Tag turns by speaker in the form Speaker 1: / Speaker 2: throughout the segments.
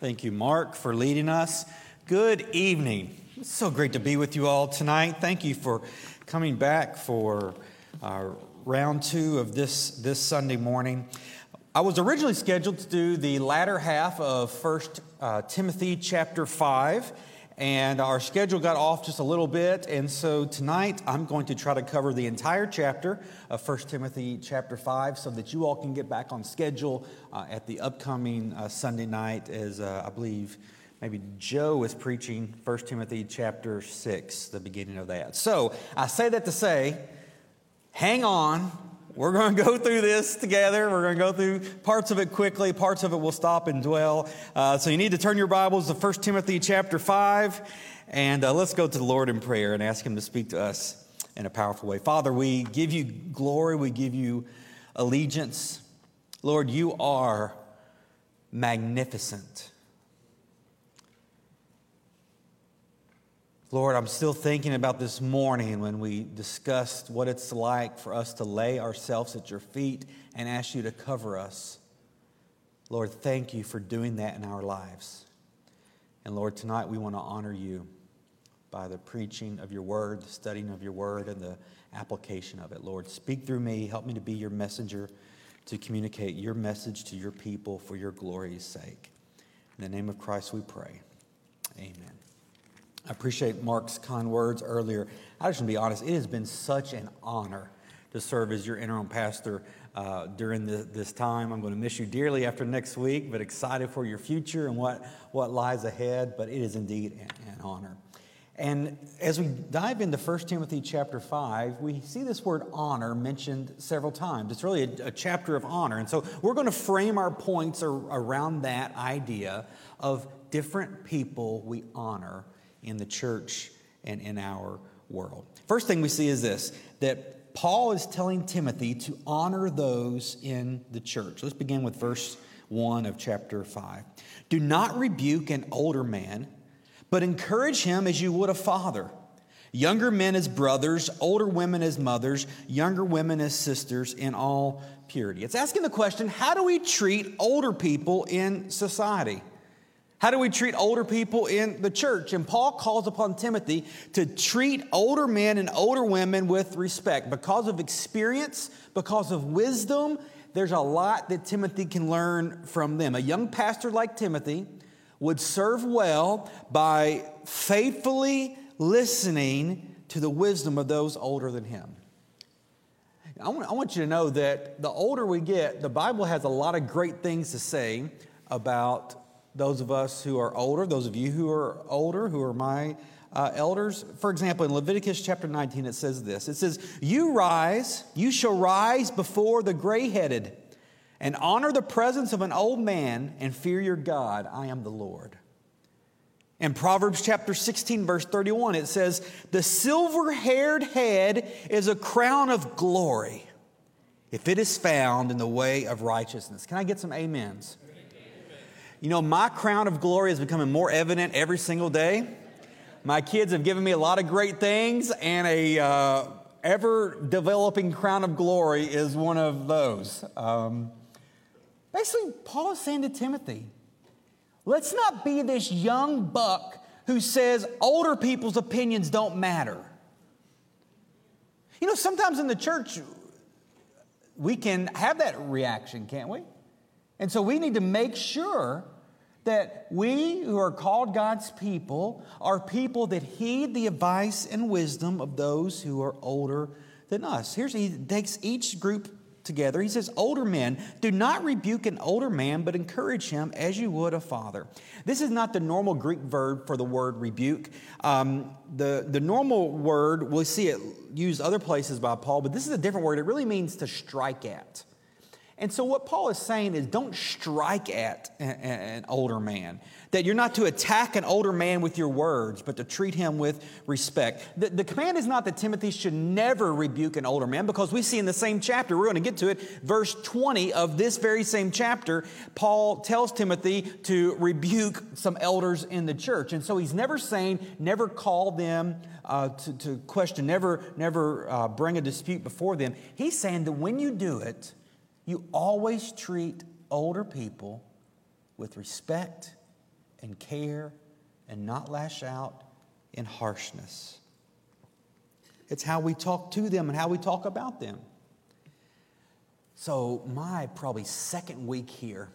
Speaker 1: Thank you, Mark, for leading us. Good evening. It's so great to be with you all tonight. Thank you for coming back for our round two of this, this Sunday morning. I was originally scheduled to do the latter half of First uh, Timothy chapter 5, and our schedule got off just a little bit. And so tonight I'm going to try to cover the entire chapter of 1 Timothy chapter 5 so that you all can get back on schedule uh, at the upcoming uh, Sunday night, as uh, I believe maybe Joe is preaching 1 Timothy chapter 6, the beginning of that. So I say that to say, hang on. We're going to go through this together. We're going to go through parts of it quickly. Parts of it we'll stop and dwell. Uh, so you need to turn your Bibles to 1 Timothy chapter 5. And uh, let's go to the Lord in prayer and ask Him to speak to us in a powerful way. Father, we give you glory. We give you allegiance. Lord, you are magnificent. Lord, I'm still thinking about this morning when we discussed what it's like for us to lay ourselves at your feet and ask you to cover us. Lord, thank you for doing that in our lives. And Lord, tonight we want to honor you by the preaching of your word, the studying of your word, and the application of it. Lord, speak through me. Help me to be your messenger to communicate your message to your people for your glory's sake. In the name of Christ we pray. Amen. I appreciate Mark's kind words earlier. I just want to be honest, it has been such an honor to serve as your interim pastor uh, during the, this time. I'm going to miss you dearly after next week, but excited for your future and what, what lies ahead. But it is indeed an, an honor. And as we dive into 1 Timothy chapter 5, we see this word honor mentioned several times. It's really a, a chapter of honor. And so we're going to frame our points ar- around that idea of different people we honor in the church and in our world. First thing we see is this that Paul is telling Timothy to honor those in the church. Let's begin with verse 1 of chapter 5. Do not rebuke an older man, but encourage him as you would a father. Younger men as brothers, older women as mothers, younger women as sisters in all purity. It's asking the question how do we treat older people in society? How do we treat older people in the church? And Paul calls upon Timothy to treat older men and older women with respect because of experience, because of wisdom. There's a lot that Timothy can learn from them. A young pastor like Timothy would serve well by faithfully listening to the wisdom of those older than him. I want, I want you to know that the older we get, the Bible has a lot of great things to say about those of us who are older, those of you who are older, who are my uh, elders. For example, in Leviticus chapter 19, it says this It says, You rise, you shall rise before the gray headed, and honor the presence of an old man, and fear your God. I am the Lord. In Proverbs chapter 16, verse 31, it says, The silver haired head is a crown of glory if it is found in the way of righteousness. Can I get some amens? You know, my crown of glory is becoming more evident every single day. My kids have given me a lot of great things, and a uh, ever developing crown of glory is one of those. Um, basically, Paul is saying to Timothy, let's not be this young buck who says older people's opinions don't matter. You know, sometimes in the church, we can have that reaction, can't we? And so we need to make sure that we who are called God's people are people that heed the advice and wisdom of those who are older than us. Here's he takes each group together. He says, Older men, do not rebuke an older man, but encourage him as you would a father. This is not the normal Greek verb for the word rebuke. Um, the, the normal word, we'll see it used other places by Paul, but this is a different word. It really means to strike at. And so, what Paul is saying is don't strike at an older man. That you're not to attack an older man with your words, but to treat him with respect. The, the, command is not that Timothy should never rebuke an older man, because we see in the same chapter, we're going to get to it, verse 20 of this very same chapter, Paul tells Timothy to rebuke some elders in the church. And so, he's never saying, never call them uh, to, to, question, never, never uh, bring a dispute before them. He's saying that when you do it, you always treat older people with respect and care and not lash out in harshness. It's how we talk to them and how we talk about them. So, my probably second week here,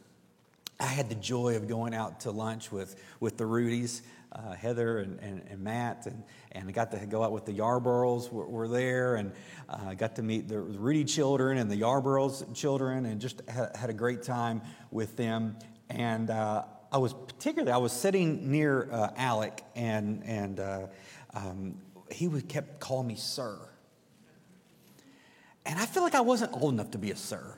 Speaker 1: I had the joy of going out to lunch with, with the Rudies, uh, Heather and, and, and, Matt, and, and I got to go out with the Yarboroughs were, were there, and I uh, got to meet the Rudy children and the Yarboroughs children, and just had, had a great time with them. And uh, I was particularly, I was sitting near uh, Alec, and, and uh, um, he would, kept calling me sir. And I feel like I wasn't old enough to be a sir.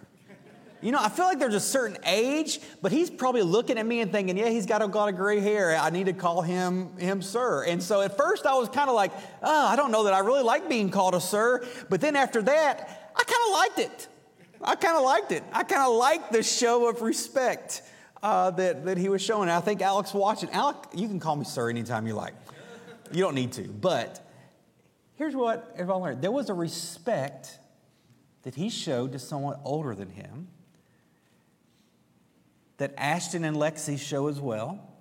Speaker 1: You know, I feel like there's a certain age, but he's probably looking at me and thinking, yeah, he's got a lot of gray hair. I need to call him him sir. And so at first I was kind of like, oh, I don't know that I really like being called a sir. But then after that, I kind of liked it. I kind of liked it. I kind of liked the show of respect uh, that, that he was showing. I think Alec's watching. Alec, you can call me sir anytime you like. You don't need to. But here's what I learned there was a respect that he showed to someone older than him that Ashton and Lexi show as well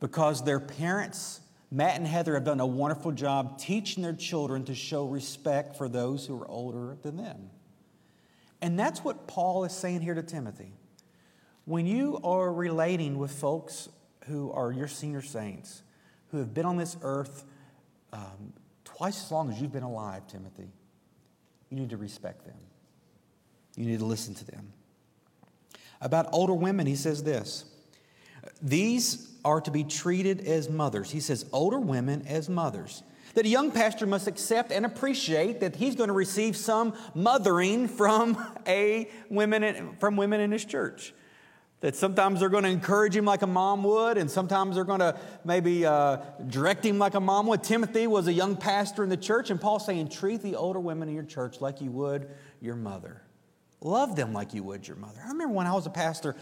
Speaker 1: because their parents, Matt and Heather, have done a wonderful job teaching their children to show respect for those who are older than them. And that's what Paul is saying here to Timothy. When you are relating with folks who are your senior saints, who have been on this earth um, twice as long as you've been alive, Timothy, you need to respect them. You need to listen to them. About older women, he says this These are to be treated as mothers. He says, older women as mothers. That a young pastor must accept and appreciate that he's going to receive some mothering from a women from women in his church. That sometimes they're going to encourage him like a mom would, and sometimes they're going to maybe uh, direct him like a mom would. Timothy was a young pastor in the church, and Paul's saying, treat the older women in your church like you would your mother. Love them like you would your mother. I remember when I was a pastor,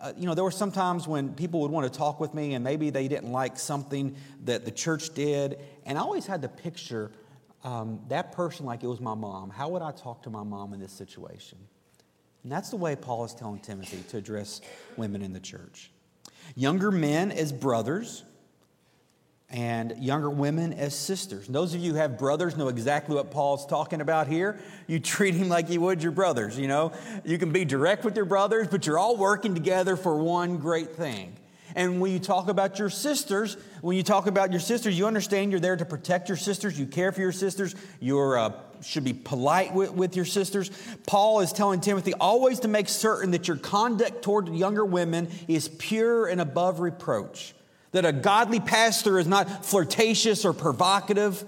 Speaker 1: uh, you know, there were some times when people would want to talk with me, and maybe they didn't like something that the church did, and I always had to picture um, that person like it was my mom. How would I talk to my mom in this situation? And that's the way Paul is telling Timothy to address women in the church. Younger men as brothers, and younger women as sisters. And those of you who have brothers know exactly what Paul's talking about here. You treat him like you would your brothers, you know. You can be direct with your brothers, but you're all working together for one great thing. And when you talk about your sisters, when you talk about your sisters, you understand you're there to protect your sisters, you care for your sisters, you uh, should be polite with, with your sisters. Paul is telling Timothy always to make certain that your conduct toward younger women is pure and above reproach, that a godly pastor is not flirtatious or provocative.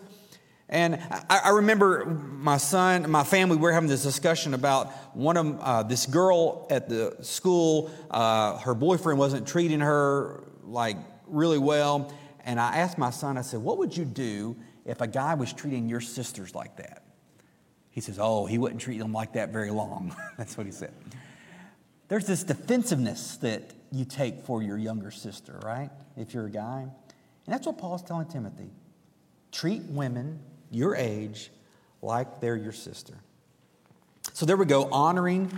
Speaker 1: And I, I remember my son, my family, we were having this discussion about one of uh, this girl at the school. Uh, her boyfriend wasn't treating her like really well. And I asked my son, I said, What would you do if a guy was treating your sisters like that? He says, Oh, he wouldn't treat them like that very long. That's what he said. There's this defensiveness that you take for your younger sister, right? If you're a guy. And that's what Paul's telling Timothy. Treat women your age like they're your sister. So there we go, honoring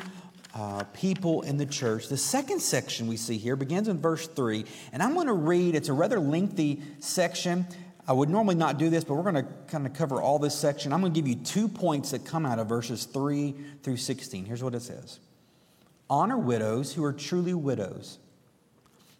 Speaker 1: uh, people in the church. The second section we see here begins in verse 3, and I'm going to read, it's a rather lengthy section. I would normally not do this, but we're going to kind of cover all this section. I'm going to give you two points that come out of verses 3 through 16. Here's what it says Honor widows who are truly widows.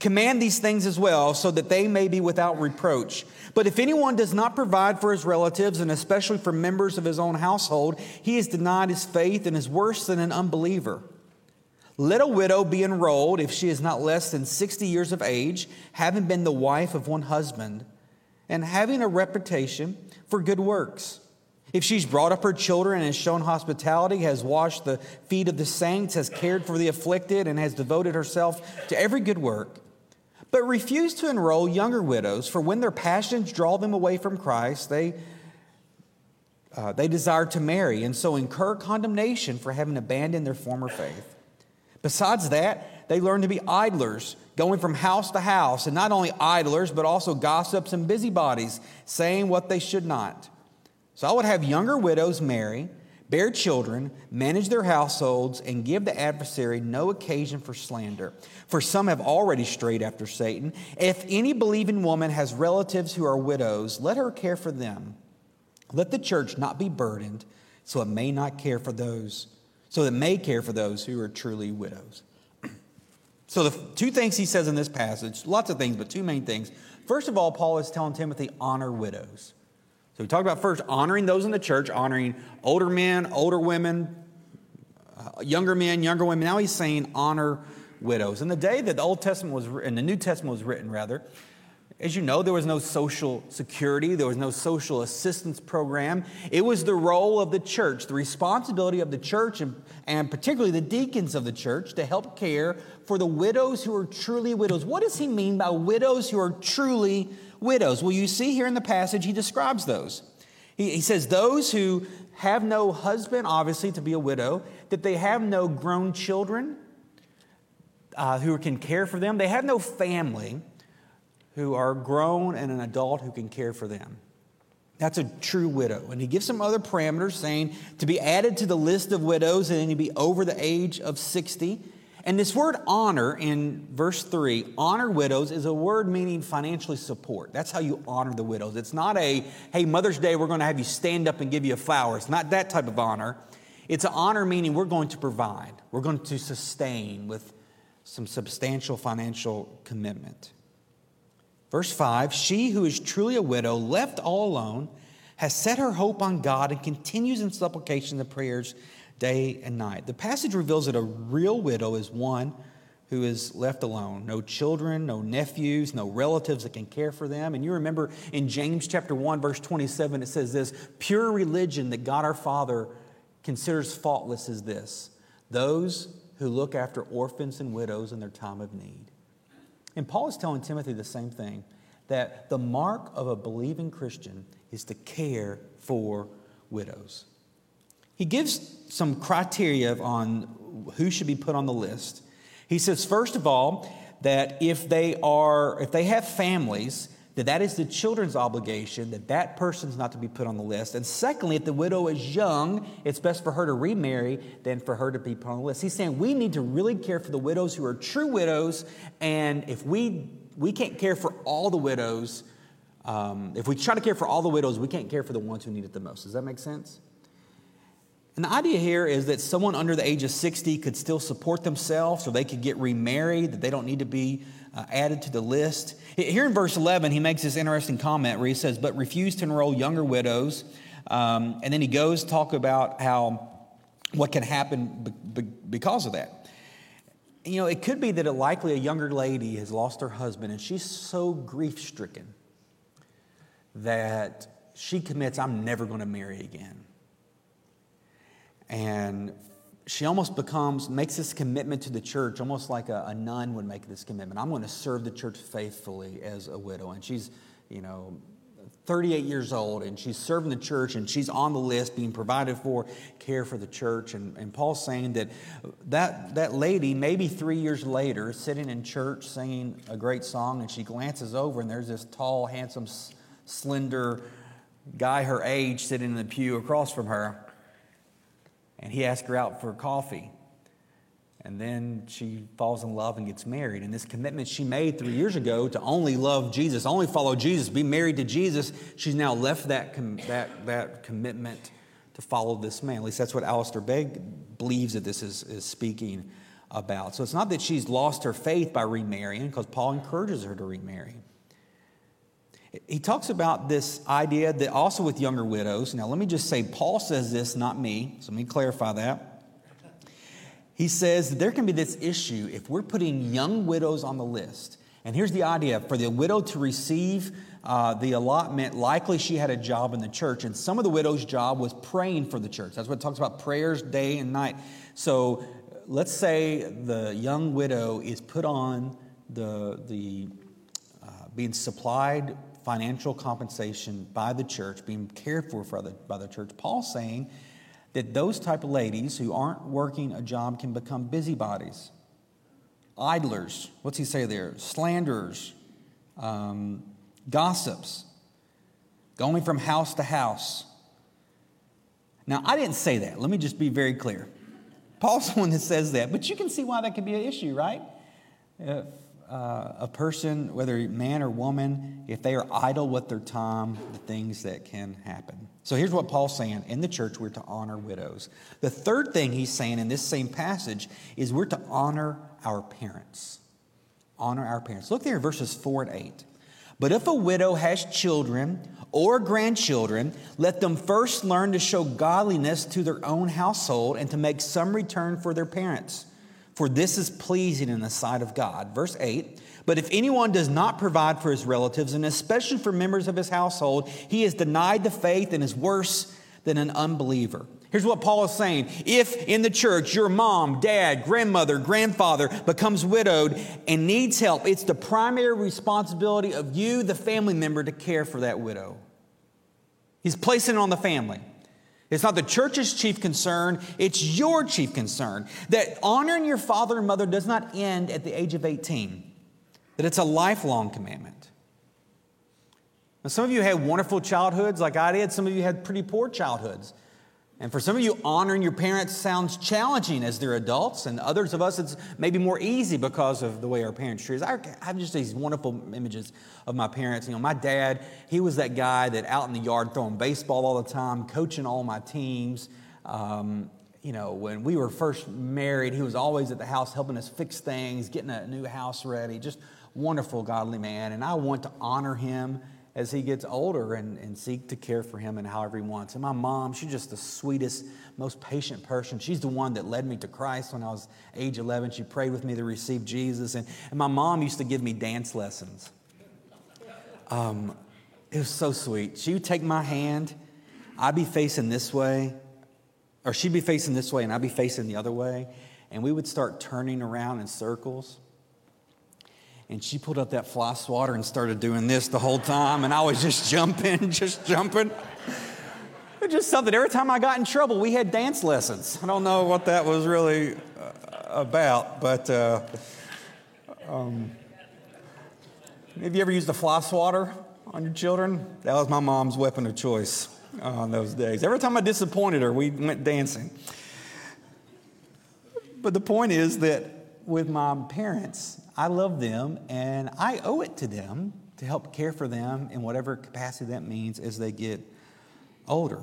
Speaker 1: Command these things as well, so that they may be without reproach. But if anyone does not provide for his relatives, and especially for members of his own household, he has denied his faith and is worse than an unbeliever. Let a widow be enrolled if she is not less than 60 years of age, having been the wife of one husband, and having a reputation for good works. If she's brought up her children and has shown hospitality, has washed the feet of the saints, has cared for the afflicted, and has devoted herself to every good work, but refuse to enroll younger widows, for when their passions draw them away from Christ, they uh, they desire to marry and so incur condemnation for having abandoned their former faith. Besides that, they learn to be idlers, going from house to house, and not only idlers, but also gossips and busybodies, saying what they should not. So I would have younger widows marry, bear children, manage their households, and give the adversary no occasion for slander. For some have already strayed after Satan. If any believing woman has relatives who are widows, let her care for them let the church not be burdened so it may not care for those, so it may care for those who are truly widows. So, the two things he says in this passage, lots of things, but two main things. First of all, Paul is telling Timothy, honor widows. So, we talked about first honoring those in the church, honoring older men, older women, uh, younger men, younger women. Now he's saying honor widows. In the day that the Old Testament was, and the New Testament was written, rather, as you know, there was no social security, there was no social assistance program. It was the role of the church, the responsibility of the church, and, and, particularly the deacons of the church, to help care for the widows who are truly widows. What does he mean by widows who are truly widows? Well, you see here in the passage, he describes those. He, he says, Those who have no husband, obviously, to be a widow, that they have no grown children uh, who can care for them, they have no family who are grown and an adult who can care for them. That's a true widow. And he gives some other parameters saying to be added to the list of widows and to be over the age of 60. And this word honor in verse 3, honor widows, is a word meaning financially support. That's how you honor the widows. It's not a, hey, Mother's Day, we're going to have you stand up and give you a flower. It's not that type of honor. It's an honor meaning we're going to provide, we're going to sustain with some substantial financial commitment. Verse 5 She who is truly a widow, left all alone, has set her hope on God and continues in supplication and prayers day and night. The passage reveals that a real widow is one who is left alone. No children, no nephews, no relatives that can care for them. And you remember in James chapter 1, verse 27, it says this pure religion that God our Father considers faultless is this those who look after orphans and widows in their time of need. And Paul is telling Timothy the same thing that the mark of a believing Christian is to care for widows. He gives some criteria on who should be put on the list. He says, first of all, that if they are, if they have families, that that is the children's obligation, that that person's not to be put on the list. And secondly, if the widow is young, it's best for her to remarry than for her to be put on the list. He's saying we need to really care for the widows who are true widows, and if we we can't care for all the widows, um, if we try to care for all the widows, we can't care for the ones who need it the most. Does that make sense? And the idea here is that someone under the age of 60 could still support themselves, or they could get remarried, that they don't need to be uh, added to the list. Here in verse 11, he makes this interesting comment where he says, But refuse to enroll younger widows. Um, and then he goes talk about how what can happen be- be- because of that. You know, it could be that a, likely a younger lady has lost her husband and she's so grief stricken that she commits, I'm never going to marry again. And she almost becomes, makes this commitment to the church, almost like a, a nun would make this commitment. I'm going to serve the church faithfully as a widow. And she's, you know, 38 years old and she's serving the church and she's on the list being provided for care for the church and, and paul's saying that, that that lady maybe three years later sitting in church singing a great song and she glances over and there's this tall handsome slender guy her age sitting in the pew across from her and he asks her out for coffee. And then she falls in love and gets married. And this commitment she made three years ago to only love Jesus, only follow Jesus, be married to Jesus, she's now left that, com- that, that commitment to follow this man. At least that's what Alistair Begg believes that this is, is speaking about. So it's not that she's lost her faith by remarrying, because Paul encourages her to remarry. He talks about this idea that also with younger widows. Now, let me just say, Paul says this, not me, so let me clarify that. He says there can be this issue if we're putting young widows on the list. And here's the idea for the widow to receive uh, the allotment, likely she had a job in the church. And some of the widow's job was praying for the church. That's what it talks about prayers day and night. So let's say the young widow is put on the, the uh, being supplied financial compensation by the church, being cared for by the church, Paul's saying that those type of ladies who aren't working a job can become busybodies, idlers. What's he say there? Slanderers, um, gossips, going from house to house. Now, I didn't say that. Let me just be very clear. Paul's the one that says that, but you can see why that could be an issue, right? If uh, a person, whether man or woman, if they are idle with their time, the things that can happen. So here's what Paul's saying in the church we're to honor widows. The third thing he's saying in this same passage is we're to honor our parents. Honor our parents. Look there, in verses 4 and 8. But if a widow has children or grandchildren, let them first learn to show godliness to their own household and to make some return for their parents for this is pleasing in the sight of God. Verse 8 But if anyone does not provide for his relatives, and especially for members of his household, he has denied the faith and is worse than an unbeliever. Here's what Paul is saying. If in the church your mom, dad, grandmother, grandfather becomes widowed and needs help, it's the primary responsibility of you, the family member, to care for that widow. He's placing it on the family. It's not the church's chief concern, it's your chief concern. That honoring your father and mother does not end at the age of 18, that it's a lifelong commandment. Now, some of you had wonderful childhoods like I did, some of you had pretty poor childhoods. And for some of you, honoring your parents sounds challenging as they're adults, and others of us, it's maybe more easy because of the way our parents treat us. I have just these wonderful images of my parents. You know, my dad, he was that guy that out in the yard throwing baseball all the time, coaching all my teams. Um, you know, when we were first married, he was always at the house helping us fix things, getting a new house ready. Just wonderful, godly man. And I want to honor him as he gets older and, and seek to care for him and however he wants. And my mom, she's just the sweetest, most patient person. She's the one that led me to Christ when I was age 11. She prayed with me to receive Jesus. And, and my mom used to give me dance lessons. Um, it was so sweet. She would take my hand, I'd be facing this way, or she'd be facing this way, and I'd be facing the other way. And we would start turning around in circles and she pulled up that fly swatter and started doing this the whole time, and I was just jumping, just jumping. Just something. Every time I got in trouble, we had dance lessons. I don't know what that was really uh, about, but uh, um, have you ever used a fly swatter on your children? That was my mom's weapon of choice on those days. Every time I disappointed her, we went dancing. But the point is that with my parents, I love them and I owe it to them to help care for them in whatever capacity that means as they get older.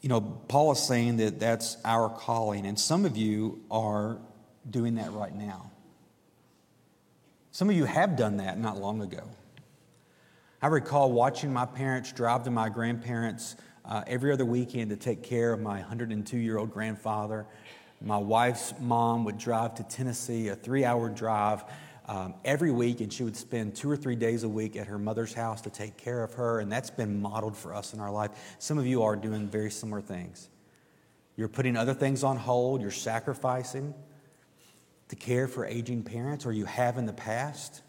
Speaker 1: You know, Paul is saying that that's our calling, and some of you are doing that right now. Some of you have done that not long ago. I recall watching my parents drive to my grandparents uh, every other weekend to take care of my 102 year old grandfather my wife's mom would drive to Tennessee, a three hour drive um, every week, and she would spend two or three days a week at her mother's house to take care of her, and that's been modeled for us in our life. Some of you are doing very similar things. You're putting other things on hold, you're sacrificing to care for aging parents, or you have in the past.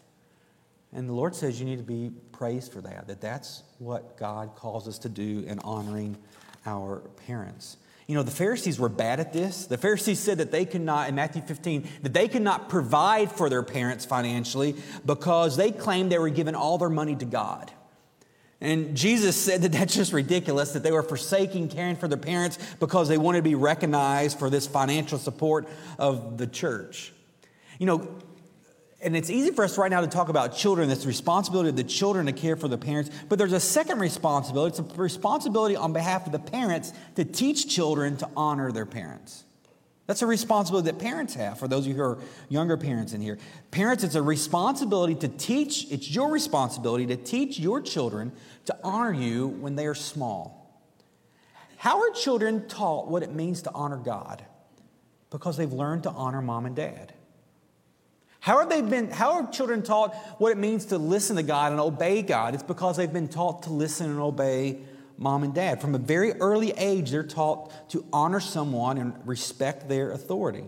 Speaker 1: And the Lord says you need to be praised for that, that that's what God calls us to do in honoring our parents. You know, the Pharisees were bad at this. The Pharisees said that they could not, in Matthew 15, that they could not provide for their parents financially because they claimed they were giving all their money to God. And Jesus said that that's just ridiculous, that they were forsaking caring for their parents because they wanted to be recognized for this financial support of the church. You know, and it's easy for us right now to talk about children, it's the responsibility of the children to care for the parents. But there's a second responsibility. It's a responsibility on behalf of the parents to teach children to honor their parents. That's a responsibility that parents have for those of you who are younger parents in here. Parents, it's a responsibility to teach, it's your responsibility to teach your children to honor you when they are small. How are children taught what it means to honor God? Because they've learned to honor mom and dad. How are they been how are children taught what it means to listen to God and obey God? It's because they've been taught to listen and obey mom and dad. From a very early age, they're taught to honor someone and respect their authority.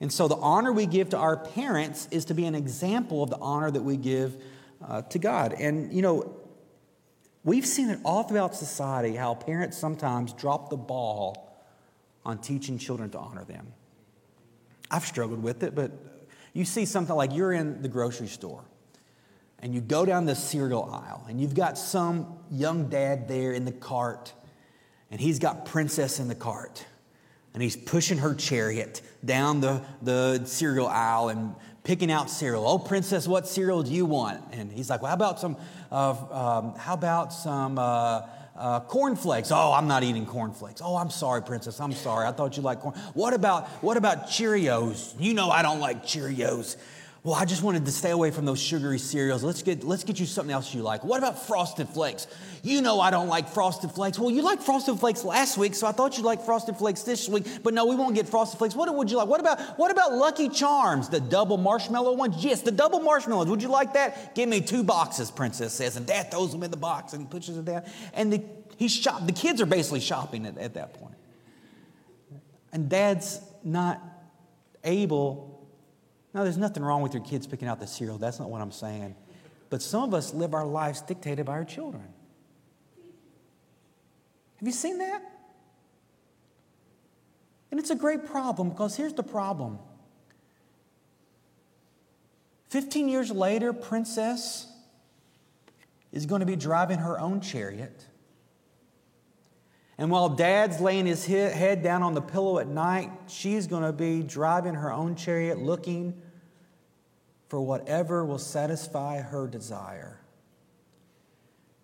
Speaker 1: And so the honor we give to our parents is to be an example of the honor that we give uh, to God. And, you know, we've seen it all throughout society how parents sometimes drop the ball on teaching children to honor them. I've struggled with it, but you see something like you're in the grocery store and you go down the cereal aisle and you've got some young dad there in the cart and he's got Princess in the cart and he's pushing her chariot down the, the cereal aisle and picking out cereal. Oh, princess, what cereal do you want? And he's like, well, how about some, uh, um, how about some uh, uh, cornflakes? Oh, I'm not eating cornflakes. Oh, I'm sorry, princess. I'm sorry. I thought you liked corn. What about, what about Cheerios? You know I don't like Cheerios. Well, I just wanted to stay away from those sugary cereals. Let's get, let's get you something else you like. What about Frosted Flakes? You know I don't like Frosted Flakes. Well, you liked Frosted Flakes last week, so I thought you'd like Frosted Flakes this week. But no, we won't get Frosted Flakes. What would you like? What about, what about Lucky Charms, the double marshmallow ones? Yes, the double marshmallows. Would you like that? Give me two boxes, Princess says. And Dad throws them in the box and pushes it down. And the, he's shop, the kids are basically shopping at, at that point. And Dad's not able now, there's nothing wrong with your kids picking out the cereal. That's not what I'm saying. But some of us live our lives dictated by our children. Have you seen that? And it's a great problem because here's the problem 15 years later, Princess is going to be driving her own chariot. And while dad's laying his head down on the pillow at night, she's going to be driving her own chariot looking for whatever will satisfy her desire.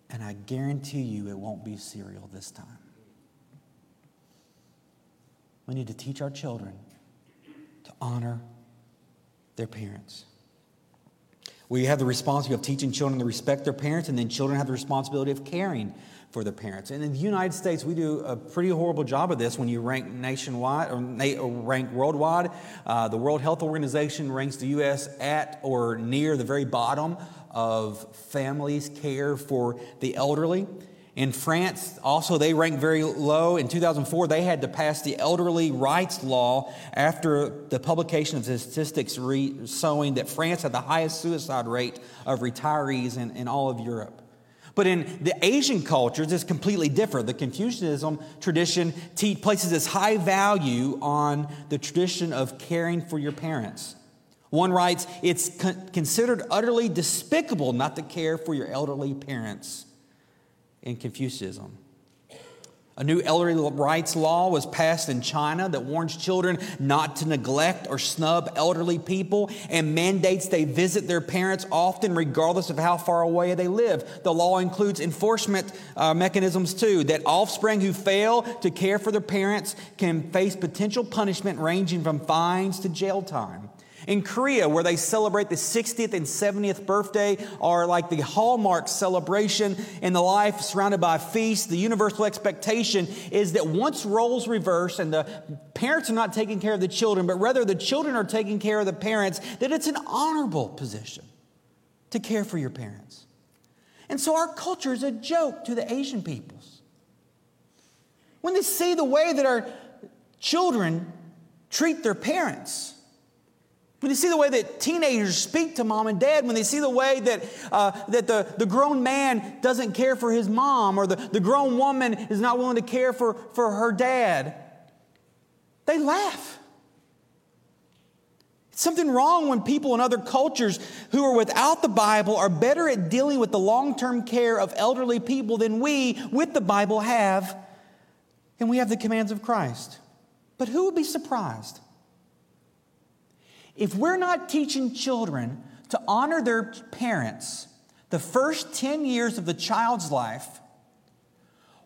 Speaker 1: And I guarantee you it won't be cereal this time. We need to teach our children to honor their parents. We have the responsibility of teaching children to respect their parents, and then children have the responsibility of caring for their parents. And in the United States, we do a pretty horrible job of this when you rank nationwide or, or rank worldwide. Uh, the World Health Organization ranks the U.S. at or near the very bottom of families' care for the elderly. In France, also, they rank very low. In 2004, they had to pass the elderly rights law after the publication of statistics re- showing that France had the highest suicide rate of retirees in, in all of Europe. But in the Asian cultures, it's completely different. The Confucianism tradition te- places this high value on the tradition of caring for your parents. One writes, it's con- considered utterly despicable not to care for your elderly parents in Confucianism. A new elderly rights law was passed in China that warns children not to neglect or snub elderly people and mandates they visit their parents often, regardless of how far away they live. The law includes enforcement uh, mechanisms too, that offspring who fail to care for their parents can face potential punishment ranging from fines to jail time. In Korea, where they celebrate the 60th and 70th birthday, are like the hallmark celebration in the life surrounded by feasts. The universal expectation is that once roles reverse and the parents are not taking care of the children, but rather the children are taking care of the parents, that it's an honorable position to care for your parents. And so our culture is a joke to the Asian peoples. When they see the way that our children treat their parents, when they see the way that teenagers speak to mom and dad, when they see the way that, uh, that the, the grown man doesn't care for his mom or the, the grown woman is not willing to care for, for her dad, they laugh. It's something wrong when people in other cultures who are without the Bible are better at dealing with the long term care of elderly people than we, with the Bible, have, and we have the commands of Christ. But who would be surprised? If we're not teaching children to honor their parents the first 10 years of the child's life,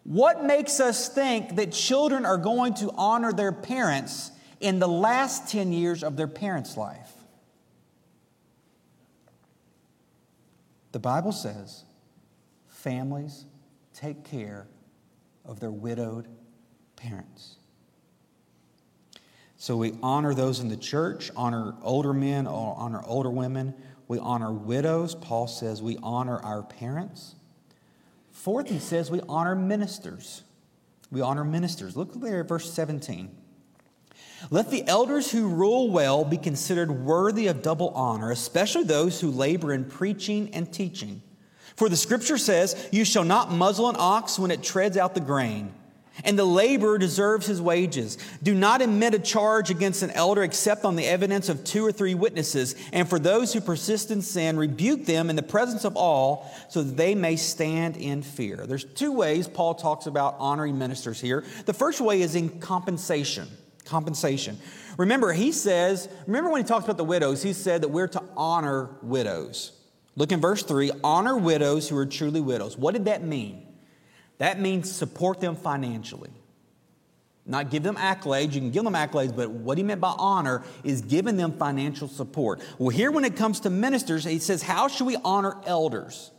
Speaker 1: what makes us think that children are going to honor their parents in the last 10 years of their parents' life? The Bible says families take care of their widowed parents. So we honor those in the church, honor older men, honor older women. We honor widows. Paul says we honor our parents. Fourth, he says we honor ministers. We honor ministers. Look there at verse 17. Let the elders who rule well be considered worthy of double honor, especially those who labor in preaching and teaching. For the scripture says, You shall not muzzle an ox when it treads out the grain and the laborer deserves his wages. Do not admit a charge against an elder except on the evidence of two or three witnesses. And for those who persist in sin, rebuke them in the presence of all so that they may stand in fear. There's two ways Paul talks about honoring ministers here. The first way is in compensation. Compensation. Remember, he says, remember when he talks about the widows, he said that we're to honor widows. Look in verse 3 honor widows who are truly widows. What did that mean? That means support them financially. Not give them accolades. You can give them accolades, but what he meant by honor is giving them financial support. Well, here when it comes to ministers, he says, How should we honor elders?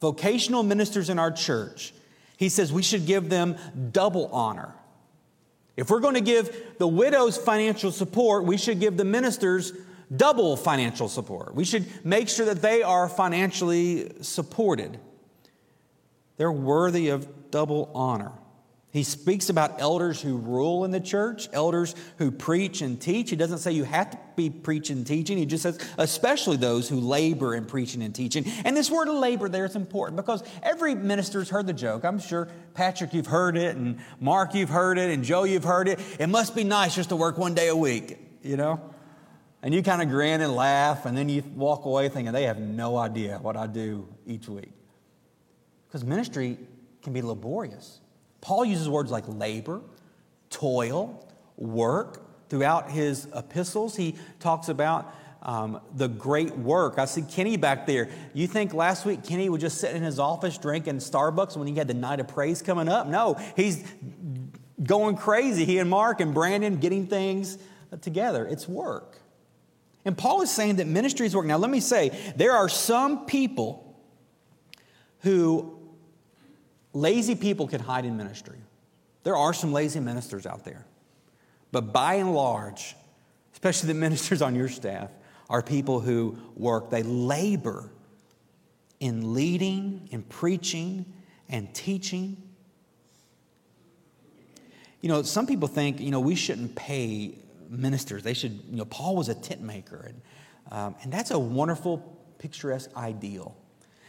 Speaker 1: Vocational ministers in our church. He says we should give them double honor. If we're going to give the widows financial support, we should give the ministers double financial support. We should make sure that they are financially supported. They're worthy of double honor. He speaks about elders who rule in the church, elders who preach and teach. He doesn't say you have to be preaching and teaching. He just says, especially those who labor in preaching and teaching. And this word labor there is important because every minister's heard the joke. I'm sure, Patrick, you've heard it, and Mark, you've heard it, and Joe, you've heard it. It must be nice just to work one day a week, you know? And you kind of grin and laugh, and then you walk away thinking, they have no idea what I do each week. Because ministry can be laborious. Paul uses words like labor, toil, work. Throughout his epistles, he talks about um, the great work. I see Kenny back there. You think last week Kenny would just sit in his office drinking Starbucks when he had the night of praise coming up? No, he's going crazy. He and Mark and Brandon getting things together. It's work. And Paul is saying that ministry is work. Now, let me say, there are some people who Lazy people can hide in ministry. There are some lazy ministers out there. But by and large, especially the ministers on your staff, are people who work, they labor in leading, in preaching, and teaching. You know, some people think, you know, we shouldn't pay ministers. They should, you know, Paul was a tent maker. And, um, and that's a wonderful, picturesque ideal.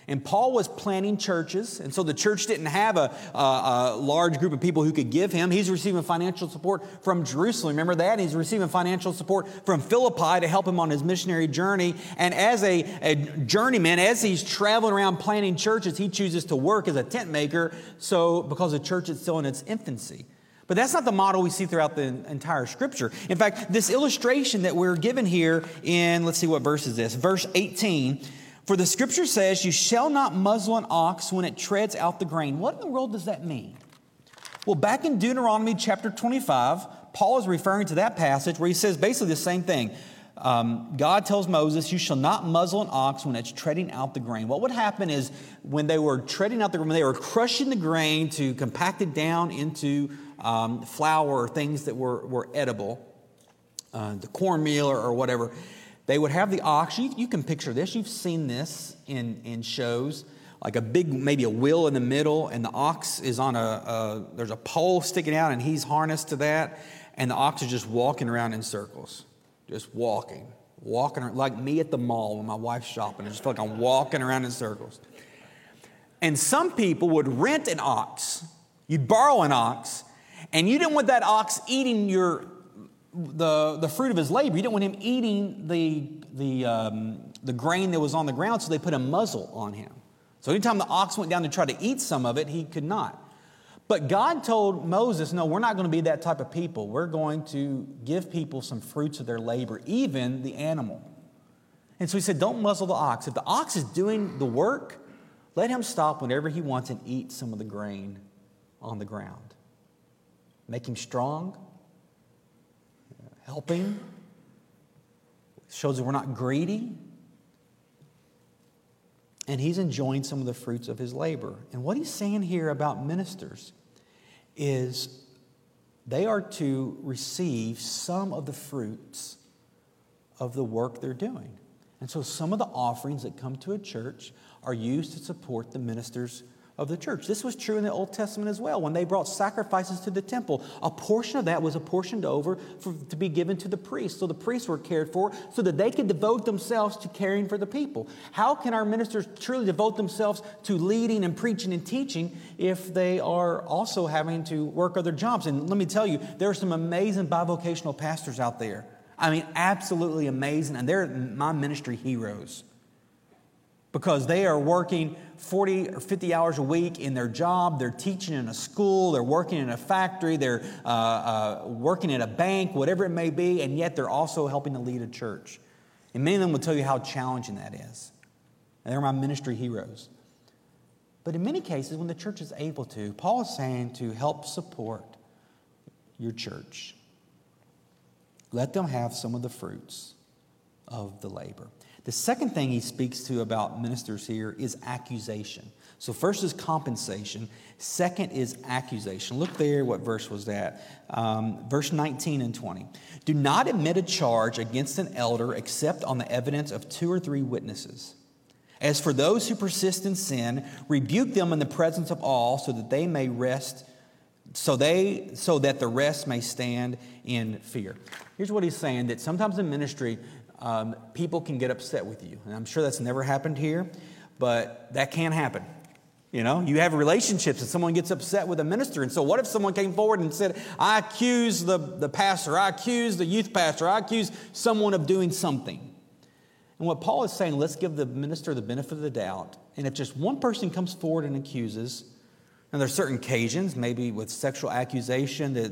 Speaker 1: And Paul was planting churches, and so the church didn't have a, a, a, large group of people who could give him. He's receiving financial support from Jerusalem. Remember that? He's receiving financial support from Philippi to help him on his missionary journey. And as a, a journeyman, as he's traveling around planting churches, he chooses to work as a tent maker, so because the church is still in its infancy. But that's not the model we see throughout the entire scripture. In fact, this illustration that we're given here in, let's see what verse is this, verse 18 for the scripture says, You shall not muzzle an ox when it treads out the grain. What in the world does that mean? Well, back in Deuteronomy chapter 25, Paul is referring to that passage where he says basically the same thing. Um, God tells Moses, You shall not muzzle an ox when it's treading out the grain. What would happen is when they were treading out the grain, they were crushing the grain to compact it down into um, flour or things that were, were edible, uh, the cornmeal or, or whatever. They would have the ox. You, you, can picture this. You've seen this in, in shows. Like a big, maybe a wheel in the middle, and the ox is on a, a, there's a pole sticking out, and he's harnessed to that, and the ox is just walking around in circles, just walking, walking like me at the mall when my wife's shopping. I just feel like I'm walking around in circles. And some people would rent an ox. You'd borrow an ox, and you didn't want that ox eating your the, the fruit of his labor. You didn't want him eating the, the, um, the grain that was on the ground, so they put a muzzle on him. So anytime the ox went down to try to eat some of it, he could not. But God told Moses, no, we're not going to be that type of people. We're going to give people some fruits of their labor, even the animal. And so he said, don't muzzle the ox. If the ox is doing the work, let him stop whenever he wants and eat some of the grain on the ground. Make him strong, helping, shows that we're not greedy. And he's enjoying some of the fruits of his labor. And what he's saying here about ministers is they are to receive some of the fruits of the work they're doing. And so some of the offerings that come to a church are used to support the minister's of the church. This was true in the Old Testament as well. When they brought sacrifices to the temple, a portion of that was apportioned over for, to be given to the priests. So the priests were cared for so that they could devote themselves to caring for the people. How can our ministers truly devote themselves to leading and preaching and teaching if they are also having to work other jobs? And let me tell you, there are some amazing bivocational pastors out there. I mean, absolutely amazing. And they're my ministry heroes because they are working 40 or 50 hours a week in their job. They're teaching in a school, they're working in a factory, they're uh, uh, working at a bank, whatever it may be, and yet they're also helping to lead a church. And many of them will tell you how challenging that is. And they're my ministry heroes. But in many cases, when the church is able to, Paul is saying to help support your church, let them have some of the fruits of the labor. The second thing he speaks to about ministers here is accusation. So, first is compensation, second is accusation. Look there what verse was that. Um, verse 19 and 20. Do not admit a charge against an elder except on the evidence of two or three witnesses. As for those who persist in sin, rebuke them in the presence of all so that they may rest so they so that the rest may stand in fear. Here's what he's saying that sometimes in ministry um, people can get upset with you. And I'm sure that's never happened here, but that can happen. You know, you have relationships and someone gets upset with a minister. And so, what if someone came forward and said, I accuse the, the pastor, I accuse the youth pastor, I accuse someone of doing something? And what Paul is saying, let's give the minister the benefit of the doubt. And if just one person comes forward and accuses, and there's certain occasions, maybe with sexual accusation, that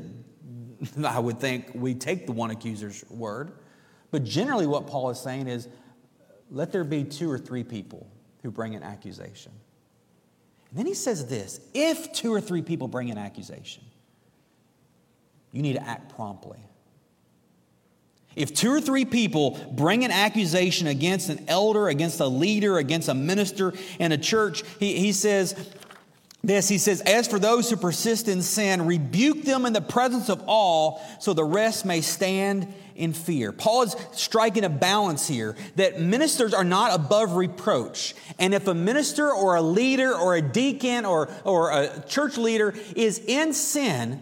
Speaker 1: I would think we take the one accuser's word. But generally, what Paul is saying is let there be two or three people who bring an accusation. And then he says this if two or three people bring an accusation, you need to act promptly. If two or three people bring an accusation against an elder, against a leader, against a minister in a church, he, he says this He says, As for those who persist in sin, rebuke them in the presence of all, so the rest may stand in fear. Paul is striking a balance here that ministers are not above reproach. And if a minister or a leader or a deacon or, or a church leader is in sin,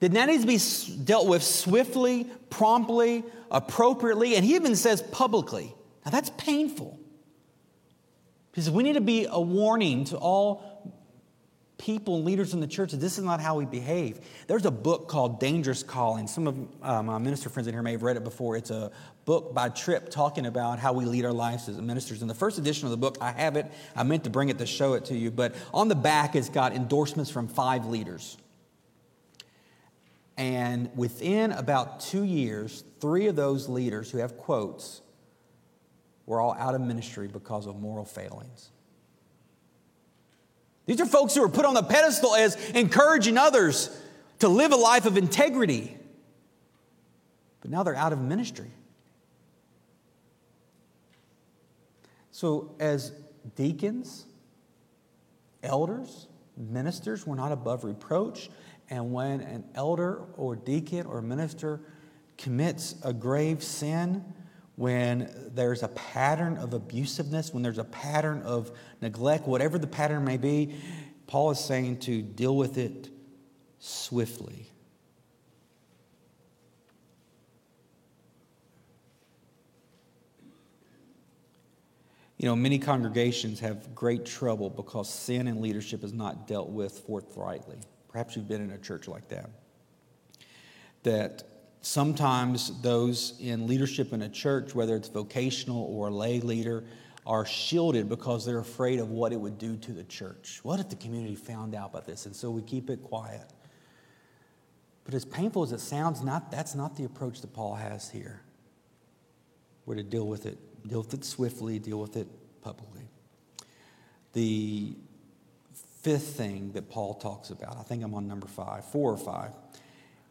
Speaker 1: then that needs to be dealt with swiftly, promptly, appropriately, and he even says publicly. Now that's painful. Because we need to be a warning to all people and leaders in the church this is not how we behave. There's a book called Dangerous Calling. Some of uh, my minister friends in here may have read it before. It's a book by Tripp talking about how we lead our lives as ministers. In the first edition of the book, I have it. I meant to bring it to show it to you, but on the back, it's got endorsements from five leaders. And within about two years, three of those leaders who have quotes were all out of ministry because of moral failings. These are folks who are put on the pedestal as encouraging others to live a life of integrity. But now they're out of ministry. So, as deacons, elders, ministers, we're not above reproach. And when an elder or deacon or minister commits a grave sin, when there's a pattern of abusiveness, when there's a pattern of neglect, whatever the pattern may be, Paul is saying to deal with it swiftly. You know, many congregations have great trouble because sin and leadership is not dealt with forthrightly. Perhaps you've been in a church like that. That Sometimes those in leadership in a church, whether it's vocational or a lay leader, are shielded because they're afraid of what it would do to the church. What if the community found out about this? And so we keep it quiet. But as painful as it sounds, not, that's not the approach that Paul has here. We're to deal with it, deal with it swiftly, deal with it publicly. The fifth thing that Paul talks about, I think I'm on number five, four or five,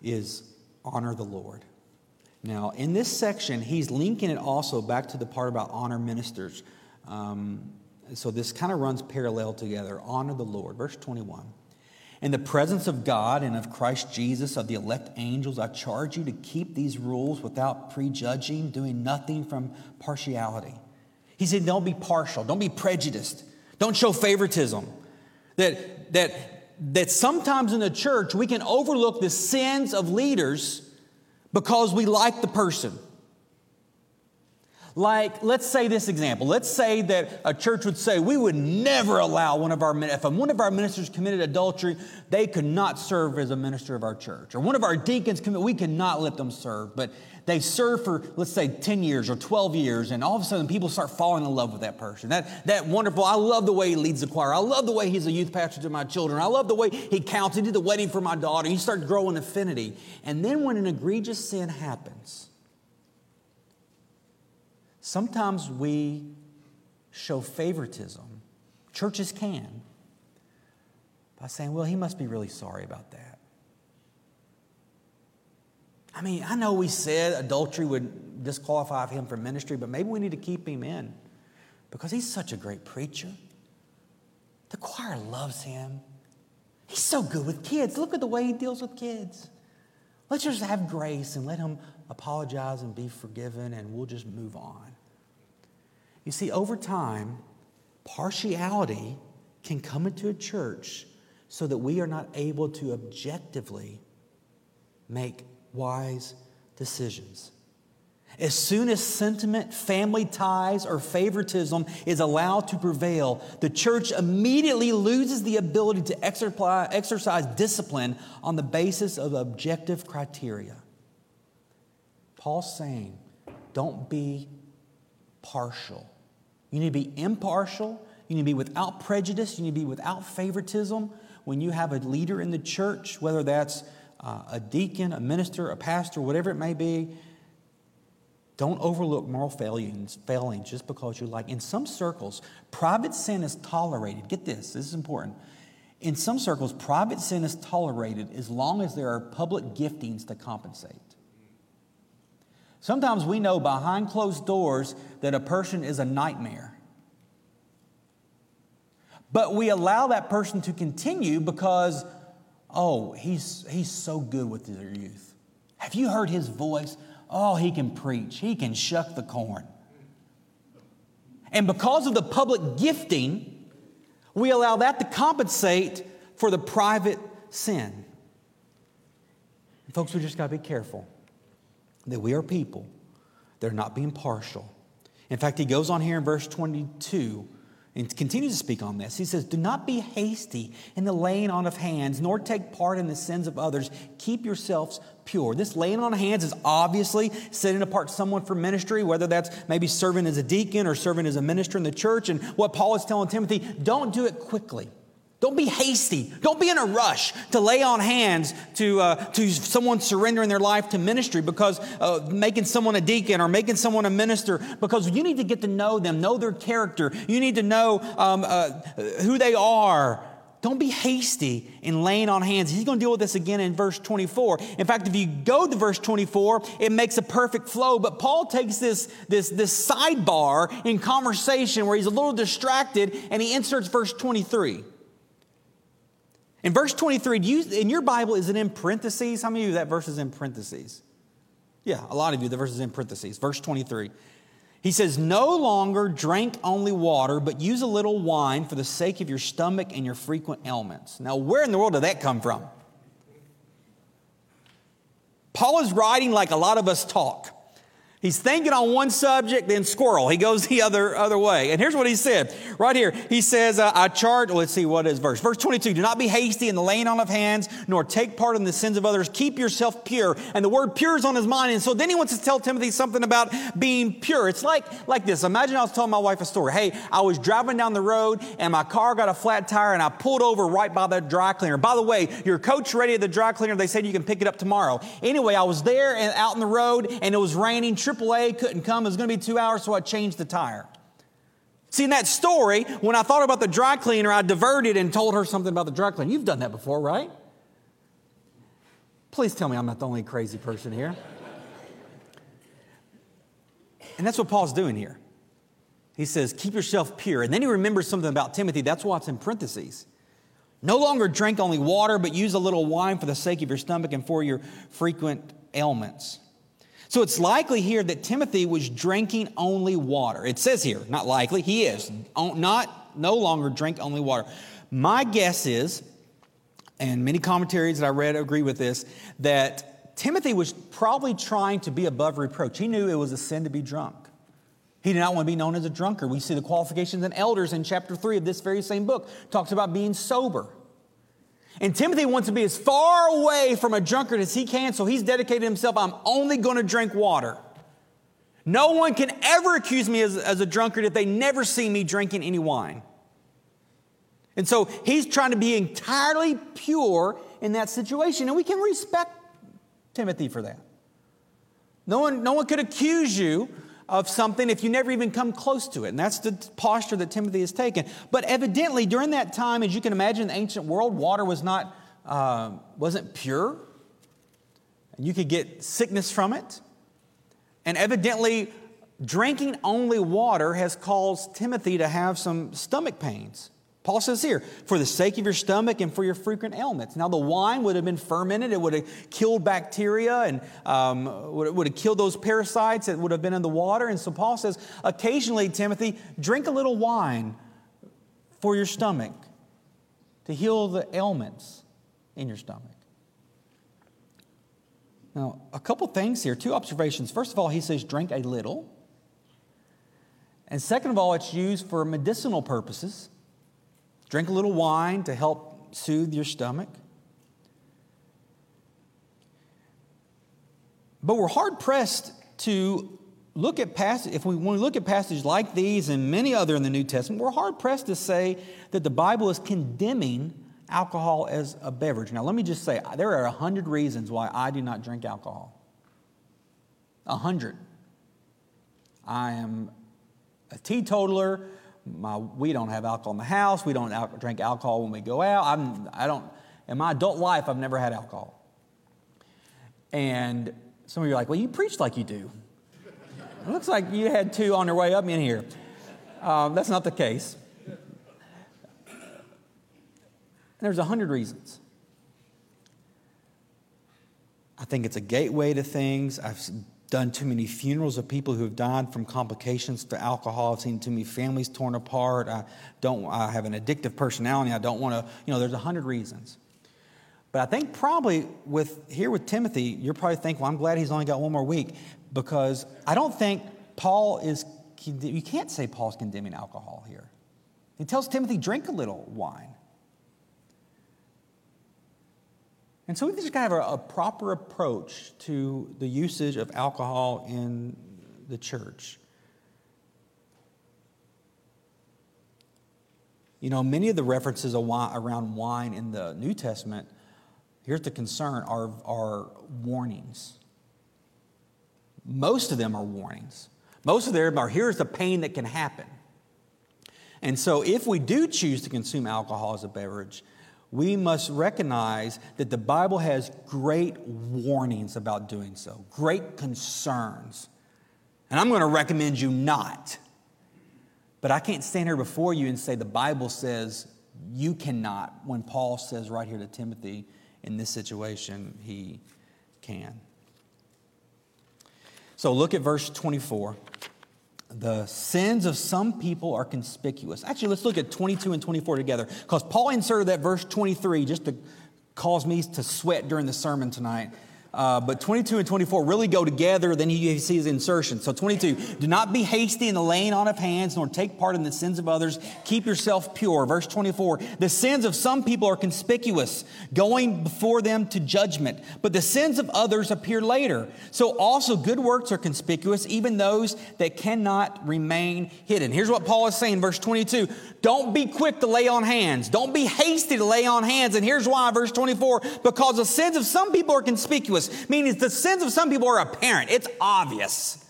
Speaker 1: is honor the Lord. Now, in this section, he's linking it also back to the part about honor ministers. Um, so this kind of runs parallel together. Honor the Lord. Verse 21. In the presence of God and of Christ Jesus, of the elect angels, I charge you to keep these rules without prejudging, doing nothing from partiality. He said, don't be partial, don't be prejudiced, don't show favoritism. That, that, that sometimes in the church we can overlook the sins of leaders because we like the person. Like, let's say this example. Let's say that a church would say, we would never allow one of our, if one of our ministers committed adultery, they could not serve as a minister of our church. Or one of our deacons, commit, we cannot let them serve. But they serve for, let's say, 10 years or 12 years, and all of a sudden people start falling in love with that person. That, that wonderful, I love the way he leads the choir. I love the way he's a youth pastor to my children. I love the way he counts. He did the wedding for my daughter. You start growing affinity. And then when an egregious sin happens, Sometimes we show favoritism, churches can, by saying, well, he must be really sorry about that. I mean, I know we said adultery would disqualify him from ministry, but maybe we need to keep him in because he's such a great preacher. The choir loves him. He's so good with kids. Look at the way he deals with kids. Let's just have grace and let him apologize and be forgiven, and we'll just move on. You see, over time, partiality can come into a church so that we are not able to objectively make wise decisions. As soon as sentiment, family ties, or favoritism is allowed to prevail, the church immediately loses the ability to exercise discipline on the basis of objective criteria. Paul's saying, don't be partial. You need to be impartial. You need to be without prejudice. You need to be without favoritism. When you have a leader in the church, whether that's uh, a deacon, a minister, a pastor, whatever it may be, don't overlook moral failings, failings just because you like. In some circles, private sin is tolerated. Get this, this is important. In some circles, private sin is tolerated as long as there are public giftings to compensate. Sometimes we know behind closed doors that a person is a nightmare. But we allow that person to continue because, oh, he's, he's so good with their youth. Have you heard his voice? Oh, he can preach, he can shuck the corn. And because of the public gifting, we allow that to compensate for the private sin. And folks, we just got to be careful that we are people that are not being partial. In fact, he goes on here in verse 22 and continues to speak on this. He says, Do not be hasty in the laying on of hands, nor take part in the sins of others. Keep yourselves pure. This laying on of hands is obviously setting apart someone for ministry, whether that's maybe serving as a deacon or serving as a minister in the church. And what Paul is telling Timothy, don't do it quickly. Don't be hasty. Don't be in a rush to lay on hands to, uh, to someone surrendering their life to ministry because uh, making someone a deacon or making someone a minister because you need to get to know them, know their character. You need to know um, uh, who they are. Don't be hasty in laying on hands. He's going to deal with this again in verse 24. In fact, if you go to verse 24, it makes a perfect flow. But Paul takes this, this, this sidebar in conversation where he's a little distracted and he inserts verse 23. In verse 23, do you, in your Bible, is it in parentheses? How many of you that verse is in parentheses? Yeah, a lot of you, the verse is in parentheses. Verse 23. He says, No longer drink only water, but use a little wine for the sake of your stomach and your frequent ailments. Now, where in the world did that come from? Paul is writing like a lot of us talk. He's thinking on one subject, then squirrel. He goes the other, other way. And here's what he said right here. He says, uh, I charge, let's see what is verse. Verse 22 Do not be hasty in the laying on of hands, nor take part in the sins of others. Keep yourself pure. And the word pure is on his mind. And so then he wants to tell Timothy something about being pure. It's like, like this. Imagine I was telling my wife a story. Hey, I was driving down the road and my car got a flat tire and I pulled over right by the dry cleaner. By the way, your coach ready at the dry cleaner. They said you can pick it up tomorrow. Anyway, I was there and out in the road and it was raining. AAA couldn't come. It was going to be two hours, so I changed the tire. See, in that story, when I thought about the dry cleaner, I diverted and told her something about the dry cleaner. You've done that before, right? Please tell me I'm not the only crazy person here. And that's what Paul's doing here. He says, Keep yourself pure. And then he remembers something about Timothy. That's what's in parentheses. No longer drink only water, but use a little wine for the sake of your stomach and for your frequent ailments. So it's likely here that Timothy was drinking only water. It says here, not likely, he is. Not no longer drink only water. My guess is, and many commentaries that I read agree with this, that Timothy was probably trying to be above reproach. He knew it was a sin to be drunk. He did not want to be known as a drunkard. We see the qualifications in elders in chapter 3 of this very same book, talks about being sober. And Timothy wants to be as far away from a drunkard as he can, so he's dedicated himself, I'm only going to drink water. No one can ever accuse me as, as a drunkard if they never see me drinking any wine. And so he's trying to be entirely pure in that situation, and we can respect Timothy for that. No one, no one could accuse you of something if you never even come close to it. And that's the posture that Timothy has taken. But evidently, during that time, as you can imagine, in the ancient world, water was not, uh, wasn't pure. And you could get sickness from it. And evidently, drinking only water has caused Timothy to have some stomach pains. Paul says here, for the sake of your stomach and for your frequent ailments. Now, the wine would have been fermented, it would have killed bacteria and um, would, would have killed those parasites that would have been in the water. And so Paul says, occasionally, Timothy, drink a little wine for your stomach to heal the ailments in your stomach. Now, a couple things here, two observations. First of all, he says, drink a little. And second of all, it's used for medicinal purposes. Drink a little wine to help soothe your stomach. But we're hard pressed to look at passages, if we, when we look at passages like these and many other in the New Testament, we're hard pressed to say that the Bible is condemning alcohol as a beverage. Now, let me just say, there are a hundred reasons why I do not drink alcohol. A hundred. I am a teetotaler my, we don't have alcohol in the house. We don't al- drink alcohol when we go out. I'm, I don't, in my adult life, I've never had alcohol. And some of you are like, well, you preach like you do. It looks like you had two on your way up in here. Um, that's not the case. There's a hundred reasons. I think it's a gateway to things. I've done too many funerals of people who have died from complications to alcohol. I've seen too many families torn apart. I don't. I have an addictive personality. I don't want to. You know, there's a hundred reasons. But I think probably with here with Timothy, you're probably thinking, well, I'm glad he's only got one more week because I don't think Paul is. You can't say Paul's condemning alcohol here. He tells Timothy, drink a little wine. And so we've just got to have a, a proper approach to the usage of alcohol in the church. You know, many of the references around wine in the New Testament, here's the concern, are, are warnings. Most of them are warnings. Most of them are here's the pain that can happen. And so, if we do choose to consume alcohol as a beverage, we must recognize that the Bible has great warnings about doing so, great concerns. And I'm going to recommend you not. But I can't stand here before you and say the Bible says you cannot, when Paul says right here to Timothy, in this situation, he can. So look at verse 24 the sins of some people are conspicuous. Actually, let's look at 22 and 24 together because Paul inserted that verse 23 just to cause me to sweat during the sermon tonight. Uh, but 22 and 24 really go together. Then you see his insertion. So 22, do not be hasty in the laying on of hands, nor take part in the sins of others. Keep yourself pure. Verse 24, the sins of some people are conspicuous, going before them to judgment, but the sins of others appear later. So also good works are conspicuous, even those that cannot remain hidden. Here's what Paul is saying, verse 22, don't be quick to lay on hands. Don't be hasty to lay on hands. And here's why, verse 24, because the sins of some people are conspicuous meaning the sins of some people are apparent, it's obvious.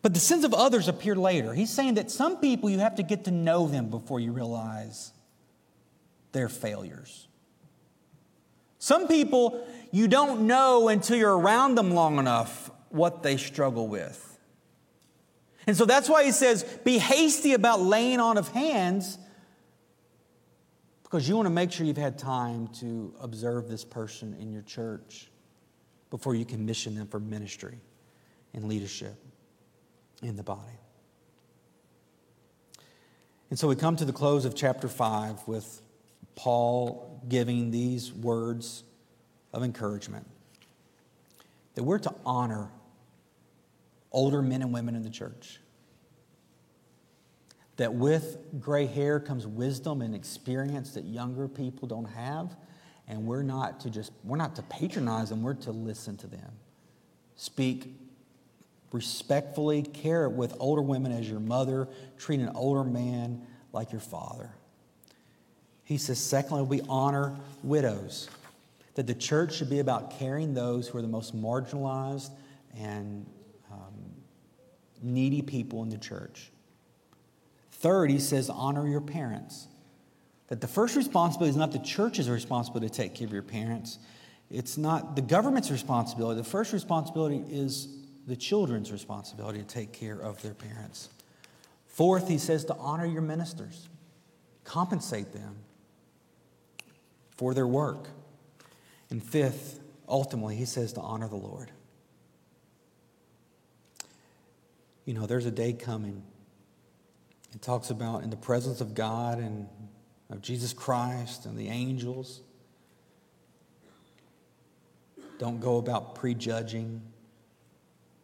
Speaker 1: But the sins of others appear later. He's saying that some people you have to get to know them before you realize their failures. Some people you don't know until you're around them long enough what they struggle with. And so that's why he says, be hasty about laying on of hands because you want to make sure you've had time to observe this person in your church before you commission them for ministry and leadership in the body. And so we come to the close of chapter 5 with Paul giving these words of encouragement that we're to honor older men and women in the church. That with gray hair comes wisdom and experience that younger people don't have. And we're not to just, we're not to patronize them, we're to listen to them. Speak respectfully, care with older women as your mother, treat an older man like your father. He says, secondly, we honor widows. That the church should be about caring those who are the most marginalized and um, needy people in the church. Third, he says, honor your parents. That the first responsibility is not the church's responsibility to take care of your parents. It's not the government's responsibility. The first responsibility is the children's responsibility to take care of their parents. Fourth, he says to honor your ministers, compensate them for their work. And fifth, ultimately, he says to honor the Lord. You know, there's a day coming. It talks about in the presence of God and of Jesus Christ and the angels. Don't go about prejudging.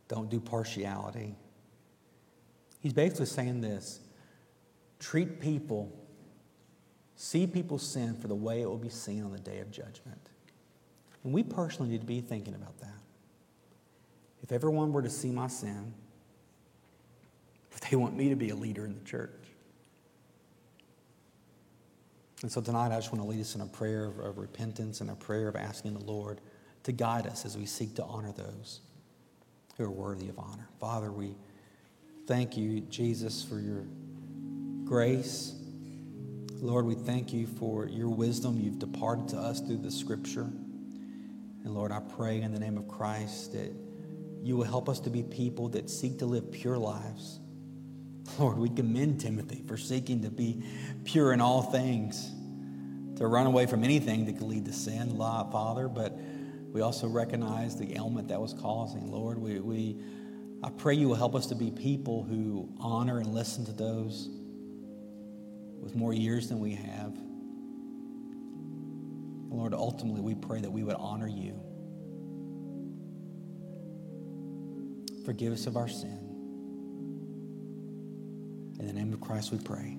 Speaker 1: Don't do partiality. He's basically saying this treat people, see people's sin for the way it will be seen on the day of judgment. And we personally need to be thinking about that. If everyone were to see my sin, they want me to be a leader in the church. And so tonight, I just want to lead us in a prayer of, of repentance and a prayer of asking the Lord to guide us as we seek to honor those who are worthy of honor. Father, we thank you, Jesus, for your grace. Lord, we thank you for your wisdom you've departed to us through the scripture. And Lord, I pray in the name of Christ that you will help us to be people that seek to live pure lives. Lord, we commend Timothy for seeking to be pure in all things, to run away from anything that could lead to sin, Father, but we also recognize the ailment that was causing. Lord, we, we, I pray you will help us to be people who honor and listen to those with more years than we have. Lord, ultimately, we pray that we would honor you. Forgive us of our sin. In the name of Christ we pray.